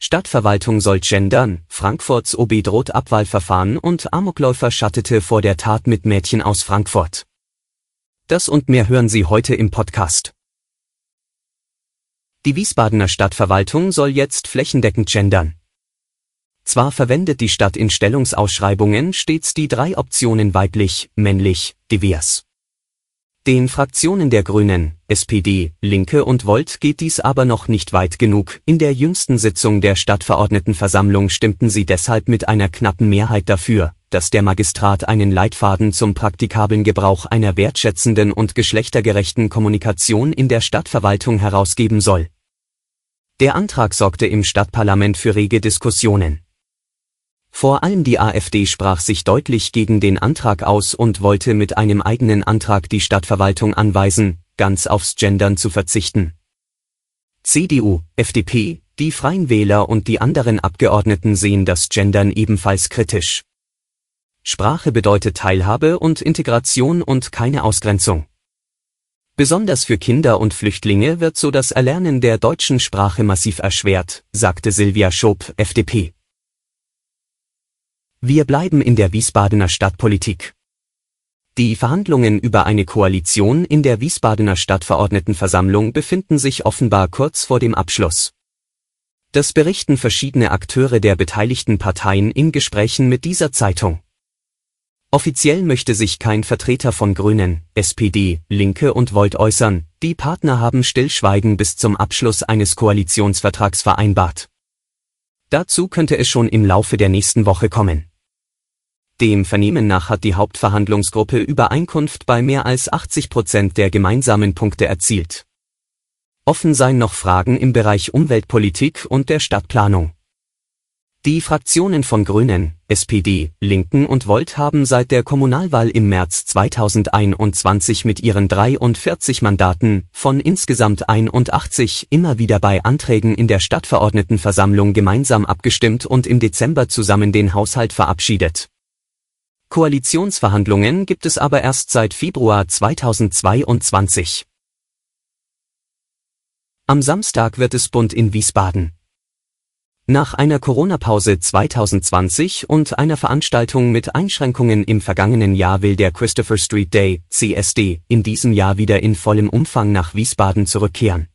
Stadtverwaltung soll gendern, Frankfurts OB droht Abwahlverfahren und Amokläufer schattete vor der Tat mit Mädchen aus Frankfurt. Das und mehr hören Sie heute im Podcast. Die Wiesbadener Stadtverwaltung soll jetzt flächendeckend gendern. Zwar verwendet die Stadt in Stellungsausschreibungen stets die drei Optionen weiblich, männlich, divers. Den Fraktionen der Grünen, SPD, Linke und Volt geht dies aber noch nicht weit genug. In der jüngsten Sitzung der Stadtverordnetenversammlung stimmten sie deshalb mit einer knappen Mehrheit dafür, dass der Magistrat einen Leitfaden zum praktikablen Gebrauch einer wertschätzenden und geschlechtergerechten Kommunikation in der Stadtverwaltung herausgeben soll. Der Antrag sorgte im Stadtparlament für rege Diskussionen. Vor allem die AfD sprach sich deutlich gegen den Antrag aus und wollte mit einem eigenen Antrag die Stadtverwaltung anweisen, ganz aufs Gendern zu verzichten. CDU, FDP, die Freien Wähler und die anderen Abgeordneten sehen das Gendern ebenfalls kritisch. Sprache bedeutet Teilhabe und Integration und keine Ausgrenzung. Besonders für Kinder und Flüchtlinge wird so das Erlernen der deutschen Sprache massiv erschwert, sagte Silvia Schob, FDP. Wir bleiben in der Wiesbadener Stadtpolitik. Die Verhandlungen über eine Koalition in der Wiesbadener Stadtverordnetenversammlung befinden sich offenbar kurz vor dem Abschluss. Das berichten verschiedene Akteure der beteiligten Parteien in Gesprächen mit dieser Zeitung. Offiziell möchte sich kein Vertreter von Grünen, SPD, Linke und Volt äußern, die Partner haben Stillschweigen bis zum Abschluss eines Koalitionsvertrags vereinbart. Dazu könnte es schon im Laufe der nächsten Woche kommen. Dem Vernehmen nach hat die Hauptverhandlungsgruppe Übereinkunft bei mehr als 80 Prozent der gemeinsamen Punkte erzielt. Offen seien noch Fragen im Bereich Umweltpolitik und der Stadtplanung. Die Fraktionen von Grünen, SPD, Linken und Volt haben seit der Kommunalwahl im März 2021 mit ihren 43 Mandaten von insgesamt 81 immer wieder bei Anträgen in der Stadtverordnetenversammlung gemeinsam abgestimmt und im Dezember zusammen den Haushalt verabschiedet. Koalitionsverhandlungen gibt es aber erst seit Februar 2022. Am Samstag wird es bunt in Wiesbaden. Nach einer Corona-Pause 2020 und einer Veranstaltung mit Einschränkungen im vergangenen Jahr will der Christopher Street Day, CSD, in diesem Jahr wieder in vollem Umfang nach Wiesbaden zurückkehren.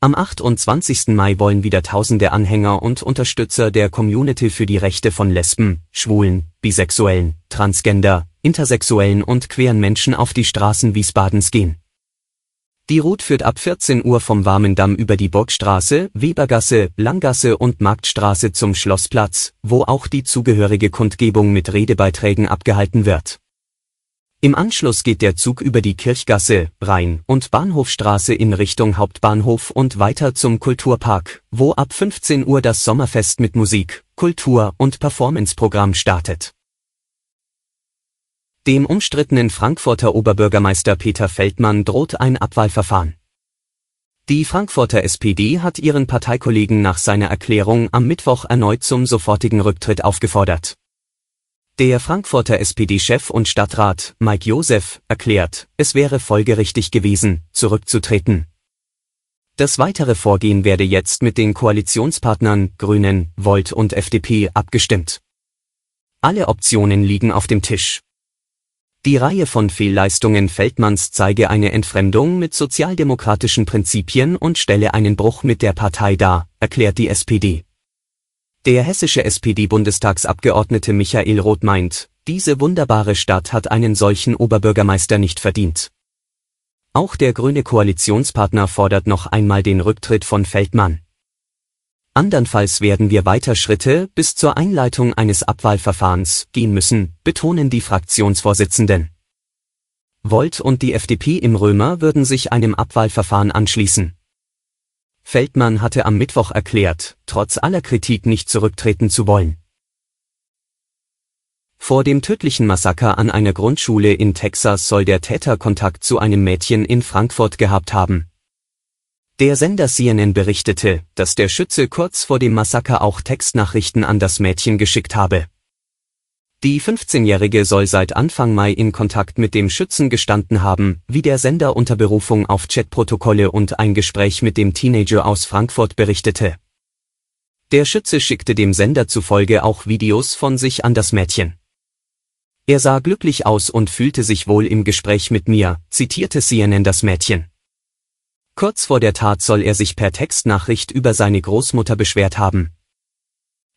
Am 28. Mai wollen wieder tausende Anhänger und Unterstützer der Community für die Rechte von Lesben, Schwulen, Bisexuellen, Transgender, Intersexuellen und queeren Menschen auf die Straßen Wiesbadens gehen. Die Route führt ab 14 Uhr vom Warmendamm über die Burgstraße, Webergasse, Langgasse und Marktstraße zum Schlossplatz, wo auch die zugehörige Kundgebung mit Redebeiträgen abgehalten wird. Im Anschluss geht der Zug über die Kirchgasse, Rhein- und Bahnhofstraße in Richtung Hauptbahnhof und weiter zum Kulturpark, wo ab 15 Uhr das Sommerfest mit Musik, Kultur und Performanceprogramm startet. Dem umstrittenen Frankfurter Oberbürgermeister Peter Feldmann droht ein Abwahlverfahren. Die Frankfurter SPD hat ihren Parteikollegen nach seiner Erklärung am Mittwoch erneut zum sofortigen Rücktritt aufgefordert. Der Frankfurter SPD-Chef und Stadtrat Mike Josef erklärt, es wäre folgerichtig gewesen, zurückzutreten. Das weitere Vorgehen werde jetzt mit den Koalitionspartnern Grünen, Volt und FDP abgestimmt. Alle Optionen liegen auf dem Tisch. Die Reihe von Fehlleistungen Feldmanns zeige eine Entfremdung mit sozialdemokratischen Prinzipien und stelle einen Bruch mit der Partei dar, erklärt die SPD. Der hessische SPD-Bundestagsabgeordnete Michael Roth meint, diese wunderbare Stadt hat einen solchen Oberbürgermeister nicht verdient. Auch der grüne Koalitionspartner fordert noch einmal den Rücktritt von Feldmann. Andernfalls werden wir weiter Schritte bis zur Einleitung eines Abwahlverfahrens gehen müssen, betonen die Fraktionsvorsitzenden. Volt und die FDP im Römer würden sich einem Abwahlverfahren anschließen. Feldmann hatte am Mittwoch erklärt, trotz aller Kritik nicht zurücktreten zu wollen. Vor dem tödlichen Massaker an einer Grundschule in Texas soll der Täter Kontakt zu einem Mädchen in Frankfurt gehabt haben. Der Sender CNN berichtete, dass der Schütze kurz vor dem Massaker auch Textnachrichten an das Mädchen geschickt habe. Die 15-Jährige soll seit Anfang Mai in Kontakt mit dem Schützen gestanden haben, wie der Sender unter Berufung auf Chatprotokolle und ein Gespräch mit dem Teenager aus Frankfurt berichtete. Der Schütze schickte dem Sender zufolge auch Videos von sich an das Mädchen. Er sah glücklich aus und fühlte sich wohl im Gespräch mit mir, zitierte CNN das Mädchen. Kurz vor der Tat soll er sich per Textnachricht über seine Großmutter beschwert haben.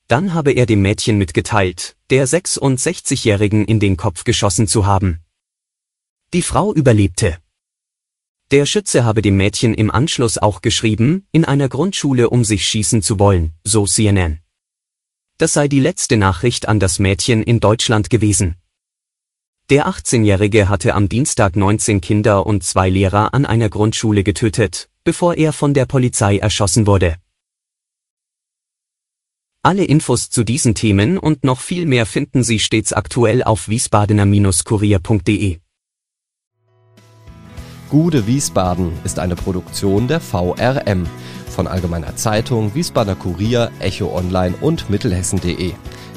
Dann habe er dem Mädchen mitgeteilt, der 66-Jährigen in den Kopf geschossen zu haben. Die Frau überlebte. Der Schütze habe dem Mädchen im Anschluss auch geschrieben, in einer Grundschule um sich schießen zu wollen, so CNN. Das sei die letzte Nachricht an das Mädchen in Deutschland gewesen. Der 18-Jährige hatte am Dienstag 19 Kinder und zwei Lehrer an einer Grundschule getötet, bevor er von der Polizei erschossen wurde. Alle Infos zu diesen Themen und noch viel mehr finden Sie stets aktuell auf wiesbadener-kurier.de. Gude Wiesbaden ist eine Produktion der VRM von Allgemeiner Zeitung, Wiesbadener Kurier, Echo Online und Mittelhessen.de.